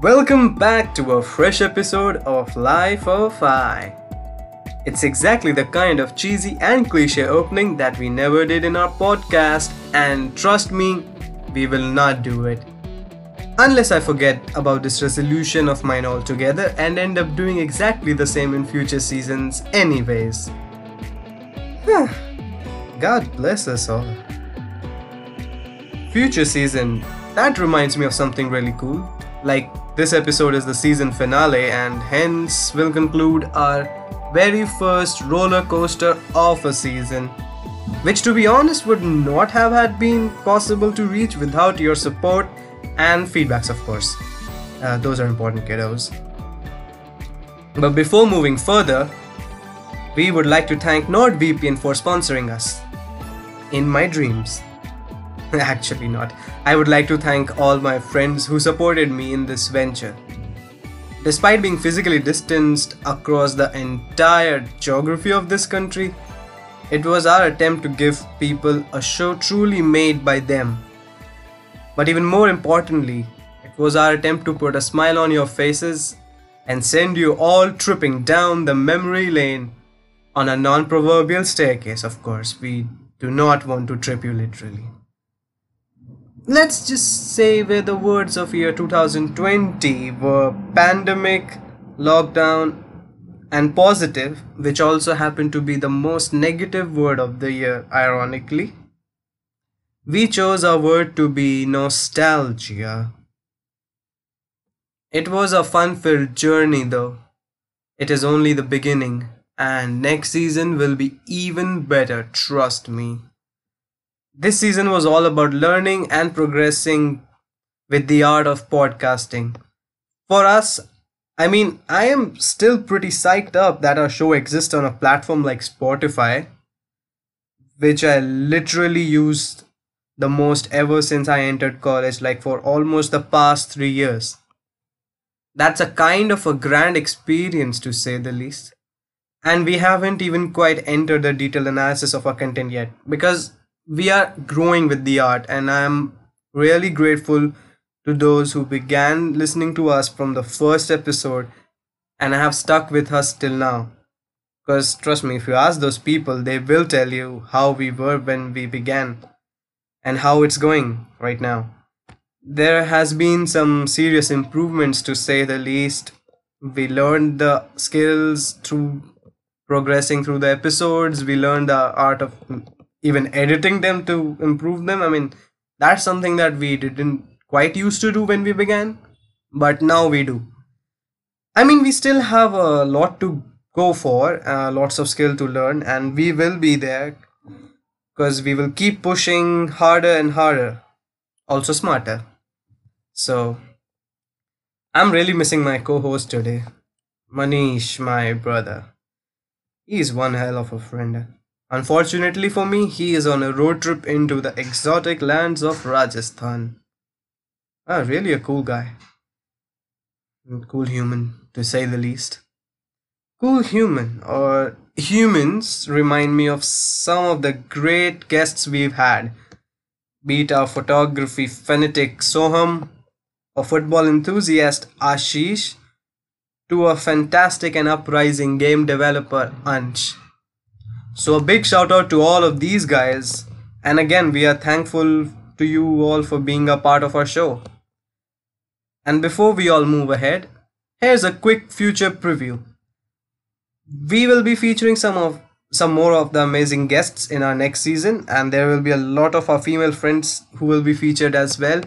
Welcome back to a fresh episode of Life of I. It's exactly the kind of cheesy and cliche opening that we never did in our podcast, and trust me, we will not do it. Unless I forget about this resolution of mine altogether and end up doing exactly the same in future seasons, anyways. God bless us all. Future season, that reminds me of something really cool. Like, this episode is the season finale, and hence will conclude our very first roller coaster of a season. Which, to be honest, would not have had been possible to reach without your support and feedbacks, of course. Uh, those are important, kiddos. But before moving further, we would like to thank NordVPN for sponsoring us. In my dreams. Actually, not. I would like to thank all my friends who supported me in this venture. Despite being physically distanced across the entire geography of this country, it was our attempt to give people a show truly made by them. But even more importantly, it was our attempt to put a smile on your faces and send you all tripping down the memory lane on a non proverbial staircase, of course. We do not want to trip you literally let's just say where the words of year 2020 were pandemic, lockdown, and positive, which also happened to be the most negative word of the year, ironically. We chose our word to be nostalgia. It was a fun filled journey though. It is only the beginning, and next season will be even better, trust me. This season was all about learning and progressing with the art of podcasting. For us, I mean, I am still pretty psyched up that our show exists on a platform like Spotify, which I literally used the most ever since I entered college, like for almost the past three years. That's a kind of a grand experience to say the least. And we haven't even quite entered the detailed analysis of our content yet because we are growing with the art and i am really grateful to those who began listening to us from the first episode and have stuck with us till now. Because trust me if you ask those people they will tell you how we were when we began and how it's going right now. There has been some serious improvements to say the least. We learned the skills through progressing through the episodes. We learned the art of even editing them to improve them. I mean, that's something that we didn't quite used to do when we began, but now we do. I mean, we still have a lot to go for, uh, lots of skill to learn, and we will be there because we will keep pushing harder and harder, also smarter. So, I'm really missing my co host today, Manish, my brother. He's one hell of a friend. Unfortunately for me, he is on a road trip into the exotic lands of Rajasthan. Ah, really a cool guy. Cool human, to say the least. Cool human, or humans, remind me of some of the great guests we've had. Be it our photography fanatic Soham, a football enthusiast Ashish, to a fantastic and uprising game developer Ansh. So, a big shout out to all of these guys. And again, we are thankful to you all for being a part of our show. And before we all move ahead, here's a quick future preview. We will be featuring some of some more of the amazing guests in our next season, and there will be a lot of our female friends who will be featured as well.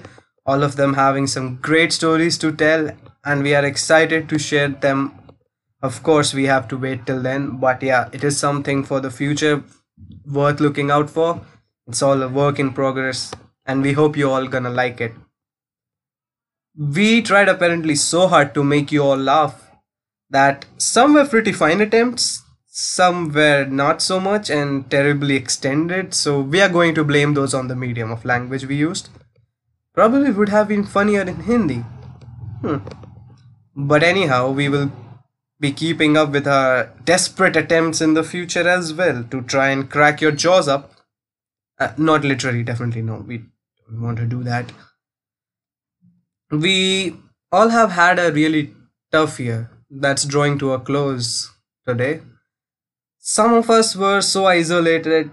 All of them having some great stories to tell, and we are excited to share them of course we have to wait till then but yeah it is something for the future worth looking out for it's all a work in progress and we hope you all gonna like it we tried apparently so hard to make you all laugh that some were pretty fine attempts some were not so much and terribly extended so we are going to blame those on the medium of language we used probably would have been funnier in Hindi. Hmm. But anyhow, we will be keeping up with our desperate attempts in the future as well to try and crack your jaws up. Uh, not literally, definitely no. We don't want to do that. We all have had a really tough year that's drawing to a close today. Some of us were so isolated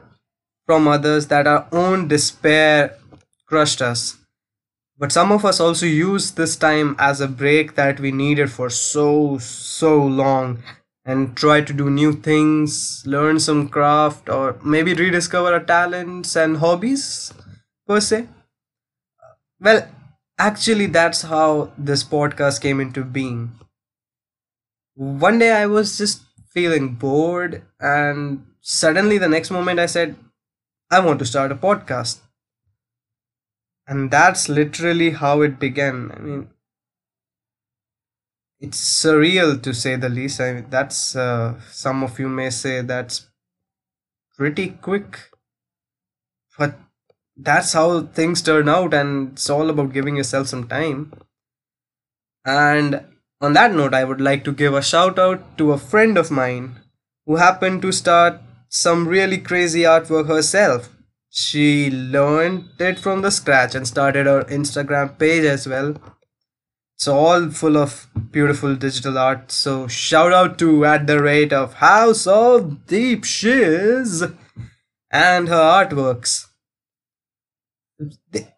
from others that our own despair crushed us. But some of us also used this time as a break that we needed for so, so long and tried to do new things, learn some craft, or maybe rediscover our talents and hobbies, per se. Well, actually, that's how this podcast came into being. One day I was just feeling bored, and suddenly the next moment I said, I want to start a podcast. And that's literally how it began. I mean, it's surreal to say the least. I mean, that's uh, some of you may say that's pretty quick, but that's how things turn out, and it's all about giving yourself some time. And on that note, I would like to give a shout out to a friend of mine who happened to start some really crazy artwork herself. She learned it from the scratch and started her Instagram page as well. It's all full of beautiful digital art. So shout out to at the rate of House of Deep Shiz and her artworks.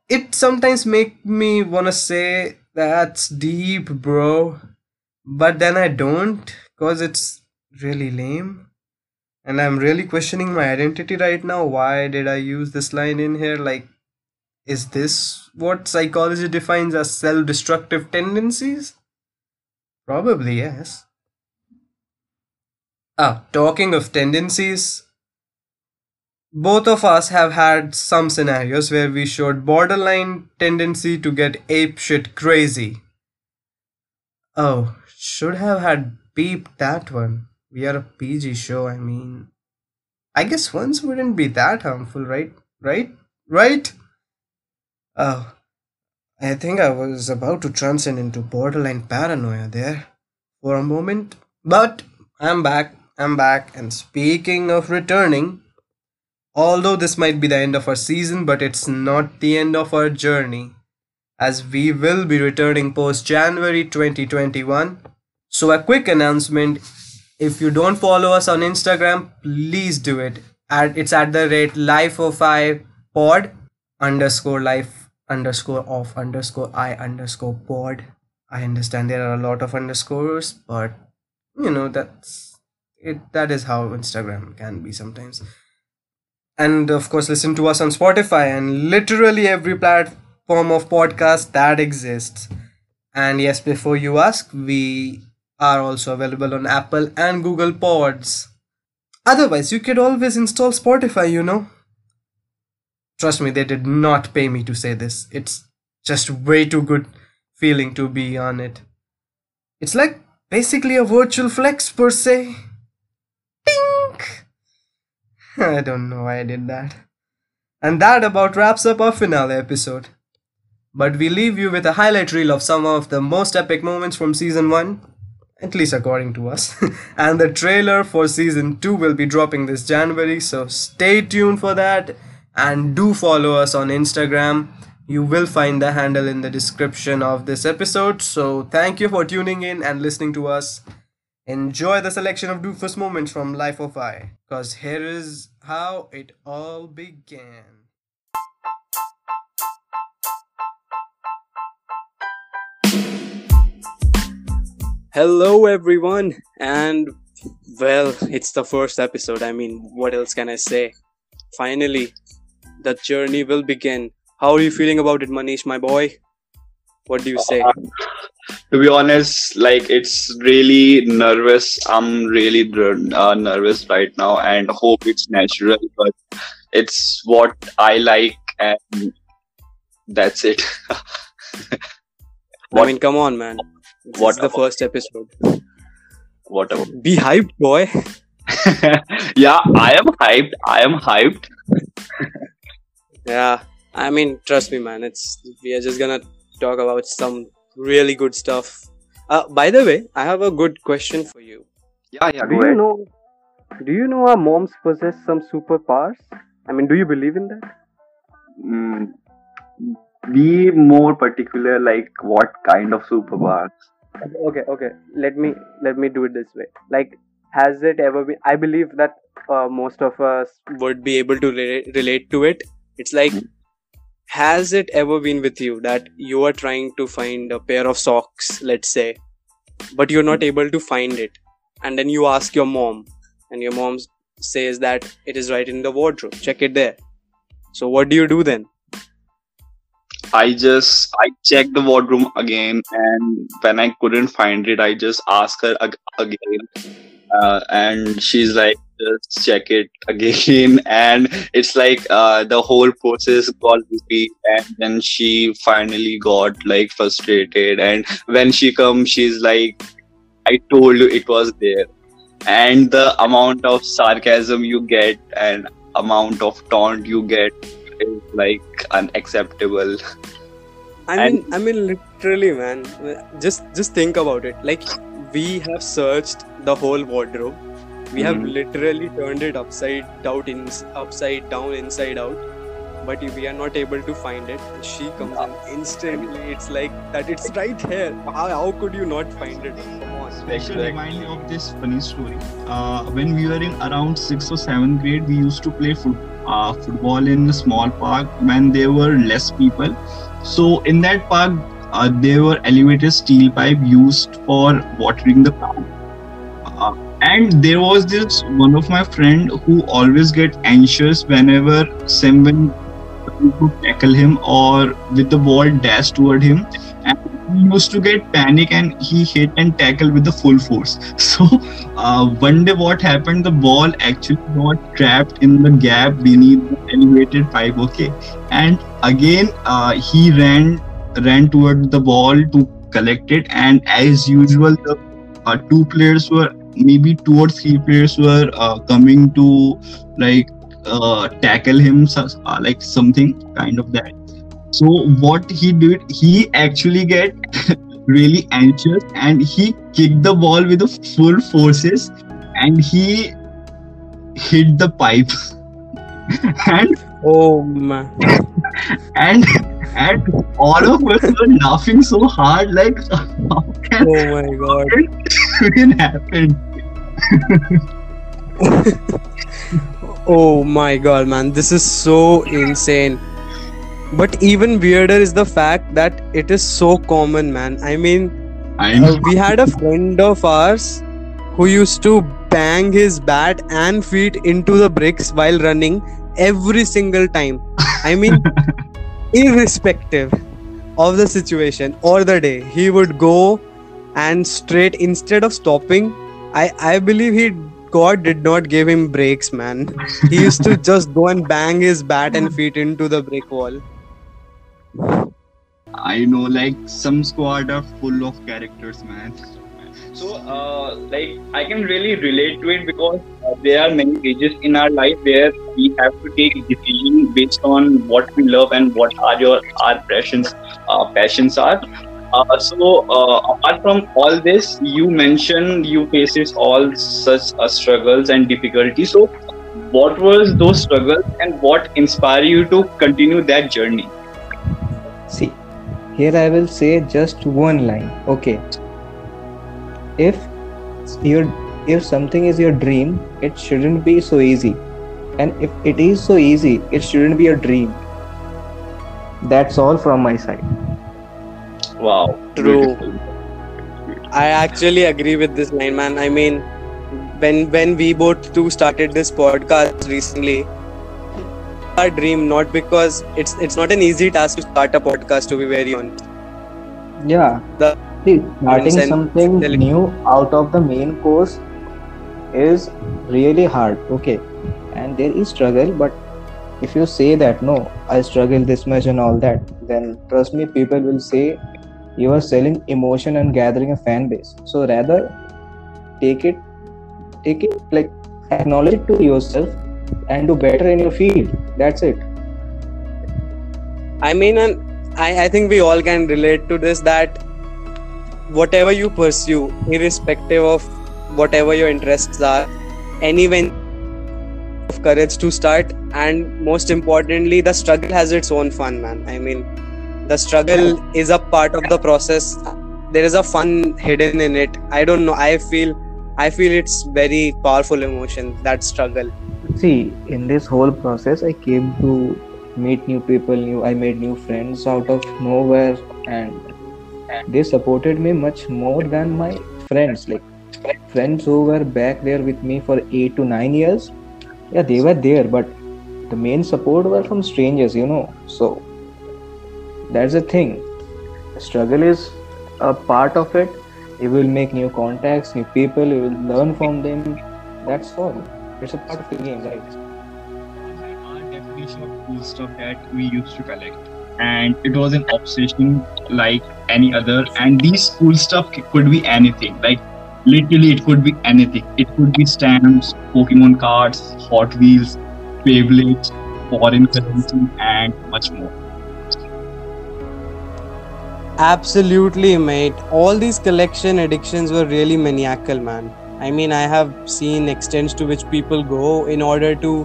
It sometimes make me wanna say that's deep, bro but then I don't because it's really lame. And I'm really questioning my identity right now. Why did I use this line in here? Like, is this what psychology defines as self destructive tendencies? Probably, yes. Ah, talking of tendencies, both of us have had some scenarios where we showed borderline tendency to get ape shit crazy. Oh, should have had beeped that one. We are a PG show, I mean. I guess ones wouldn't be that harmful, right? Right? Right? Oh, I think I was about to transcend into borderline paranoia there for a moment. But I'm back, I'm back, and speaking of returning, although this might be the end of our season, but it's not the end of our journey, as we will be returning post January 2021 so a quick announcement: if you don't follow us on Instagram, please do it. It's at the rate life of I pod underscore life underscore off underscore I underscore pod. I understand there are a lot of underscores, but you know that's it. That is how Instagram can be sometimes. And of course, listen to us on Spotify and literally every platform of podcast that exists. And yes, before you ask, we are also available on Apple and Google Pods. Otherwise, you could always install Spotify, you know. Trust me, they did not pay me to say this. It's just way too good feeling to be on it. It's like basically a virtual flex per se. I don't know why I did that. And that about wraps up our finale episode. But we leave you with a highlight reel of some of the most epic moments from season 1 at least according to us. and the trailer for season 2 will be dropping this January, so stay tuned for that and do follow us on Instagram. You will find the handle in the description of this episode. So thank you for tuning in and listening to us. Enjoy the selection of Doofus moments from Life of I, because here is how it all began. Hello, everyone, and well, it's the first episode. I mean, what else can I say? Finally, the journey will begin. How are you feeling about it, Manish, my boy? What do you say? Uh, To be honest, like it's really nervous. I'm really uh, nervous right now, and hope it's natural. But it's what I like, and that's it. I mean, come on, man this what is the first episode. Whatever. Be hyped, boy. yeah, I am hyped. I am hyped. yeah. I mean, trust me, man. It's we are just gonna talk about some really good stuff. Uh, by the way, I have a good question for you. Yeah, yeah. Do you know? Do you know our moms possess some superpowers? I mean, do you believe in that? Mm, be more particular, like what kind of superpowers? Okay, okay. Let me let me do it this way. Like, has it ever been? I believe that uh, most of us would be able to relate, relate to it. It's like, Mhm. Has it ever been with you that you are trying to find a pair of socks, let's say, but you're not able to find it, and then you ask your mom, and your mom says that it is right in the wardrobe. Check it there. So what do you do then? I just I checked the wardrobe again, and when I couldn't find it, I just asked her ag- again, uh, and she's like, "Just check it again." And it's like uh, the whole process got repeat, and then she finally got like frustrated. And when she comes, she's like, "I told you it was there." And the amount of sarcasm you get and amount of taunt you get is like unacceptable. I mean, I mean, literally, man. Just, just think about it. Like, we have searched the whole wardrobe. We have Mhm. literally turned it upside out, in, upside down, inside out. But we are not able to find it. And she comes in instantly. It's like that. It's right here. How, how could you not find it? Come on. Special Exactly. remind me of this funny story. Uh, when we were in around sixth or seventh grade, we used to play foot, uh, football in a small park when there were less people. So in that park, uh, there were elevated steel pipe used for watering the plant. Uh, and there was this one of my friend who always get anxious whenever someone would tackle him or with the ball dash toward him. And he used to get panic and he hit and tackle with the full force. So uh, one day what happened? The ball actually got trapped in the gap beneath the elevated pipe okay? And again uh, he ran ran toward the ball to collect it. And as usual the uh, two players were maybe two or three players were uh, coming to like uh, tackle him uh, like something kind of that. So what he did he actually get really anxious and he kicked the ball with the full forces and he hit the pipe. And Oh man. and and all of us were laughing so hard like how can Oh my god. it even happen Oh my god, man, this is so insane. But even weirder is the fact that it is so common, man. I mean, uh, we had a friend of ours who used to bang his bat and feet into the bricks while running every single time. I mean, irrespective of the situation or the day, he would go and straight instead of stopping. I I believe he God did not give him brakes, man. He used to just go and bang his bat and feet into the brick wall. I know like some squad are full of characters man So, uh, like, I can really relate to it because uh, there are many stages in our life where we have to take decisions based on what we love and what are your our passions. Uh, passions are. Uh, so, uh, apart from all this, you mentioned you faces all such uh, struggles and difficulties. So, what was those struggles and what inspired you to continue that journey? See, here I will say just one line. Okay. If your if something is your dream, it shouldn't be so easy. And if it is so easy, it shouldn't be a dream. That's all from my side. Wow, True. I actually agree with this line, man. I mean, when when we both two started this podcast recently, our dream not because it's it's not an easy task to start a podcast. To be very honest, Yeah. The- See, starting something new out of the main course is really hard. Okay. And there is struggle, but if you say that no, I struggle this much and all that, then trust me, people will say you are selling emotion and gathering a fan base. So rather take it take it like acknowledge it to yourself and do better in your field. That's it. I mean, and I, I think we all can relate to this that whatever you pursue, irrespective of whatever your interests are, anyway, of courage to start, and most importantly, the struggle has its own fun, man. I mean, the struggle is a part of the process. There is a fun hidden in it. I don't know. I feel, I feel it's very powerful emotion that struggle. See, in this whole process, I came to meet new people. New, I made new friends out of nowhere, and they supported me much more than my friends. Like friends who were back there with me for eight to nine years, yeah, they were there, but the main support were from strangers, you know. So that's the thing. Struggle is a part of it. You will make new contacts, new people. You will learn from them. That's all. It's a part of the game, right? of cool stuff that we used to collect and it was an obsession like any other and these cool stuff could be anything like literally it could be anything it could be stamps pokemon cards hot wheels beyblades foreign currency and much more Absolutely, mate. All these collection addictions were really maniacal, man. I mean, I have seen extents to which people go in order to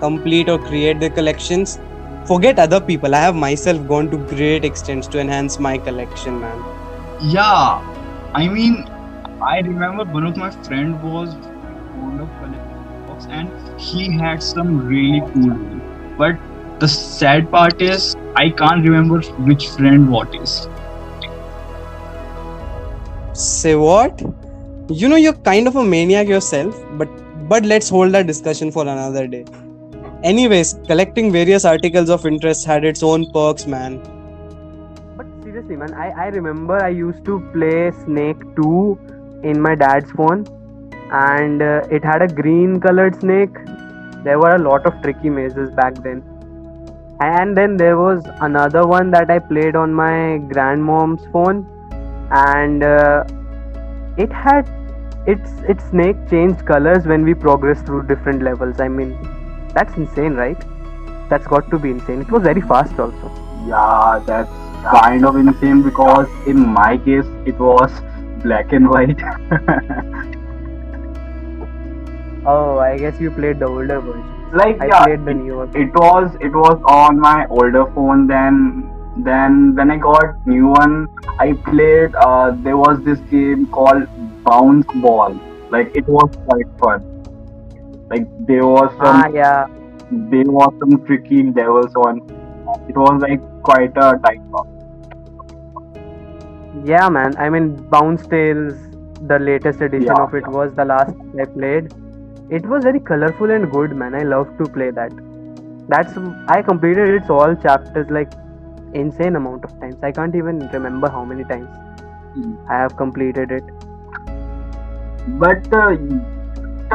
complete or create their collections. Forget other people. I have myself gone to great extents to enhance my collection, man. yeah i mean i remember one of my friend was fond of collecting books and he had some really cool one. but the sad part is i can't remember which friend what is Say what? You know, you're kind of a maniac yourself, but but let's hold that discussion for another day. Anyways, collecting various articles of interest had its own perks, man. But seriously, man, I, I remember I used to play Snake 2 in my dad's phone, and uh, it had a green colored snake. There were a lot of tricky mazes back then. And then there was another one that I played on my grandmom's phone, and uh, it had its its snake changed colors when we progressed through different levels. I mean, that's insane, right? That's got to be insane. It was very fast also. Yeah, that's kind of insane because in my case it was black and white. Oh, I guess you played the older version. like I yeah, played the newer. it was it was on my older phone then then when I got new one I played uh there was this game called Bounce Ball. Like it was quite fun. Like there was some Ah, yeah. there was some tricky levels on it was like quite a time bomb. Yeah, man. I mean, Bounce Tales, the latest edition Yeah, of it was the last I played. It was very colorful and good, man. I love to play that. That's I completed its all chapters like insane amount of times. I can't even remember how many times Hmm. I have completed it. But uh,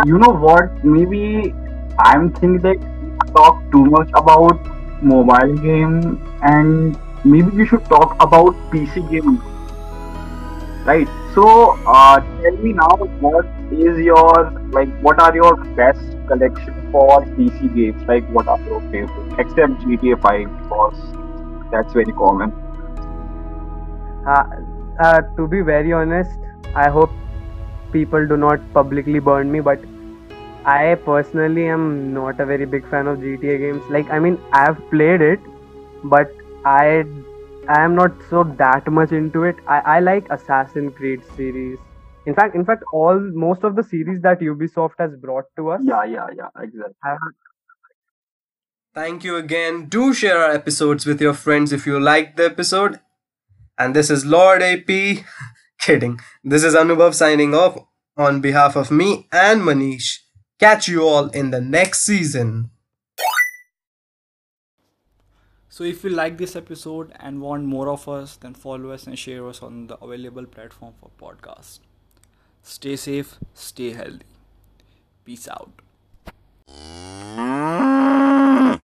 you know what? Maybe I'm thinking that we talk too much about mobile game, and maybe we should talk about PC game, right? So, uh, tell me now, what is your like? What are your best collection for PC games? Like, what are your favorite? Except GTA 5, because that's very common. Uh, uh, to be very honest, I hope people do not publicly burn me, but I personally am not a very big fan of GTA games. Like, I mean, I have played it, but I I am not so that much into it. I, I like Assassin's Creed series. In fact, in fact, all most of the series that Ubisoft has brought to us, Yeah, yeah, yeah, exactly. have Thank you again. Do share our episodes with your friends if you liked the episode. And this is Lord AP. Kidding. This is Anubhav signing off on behalf of me and Manish. Catch you all in the next season. So if you like this episode and want more of us, then follow us and share us on the available platform for podcast. Stay safe, stay healthy. Peace out.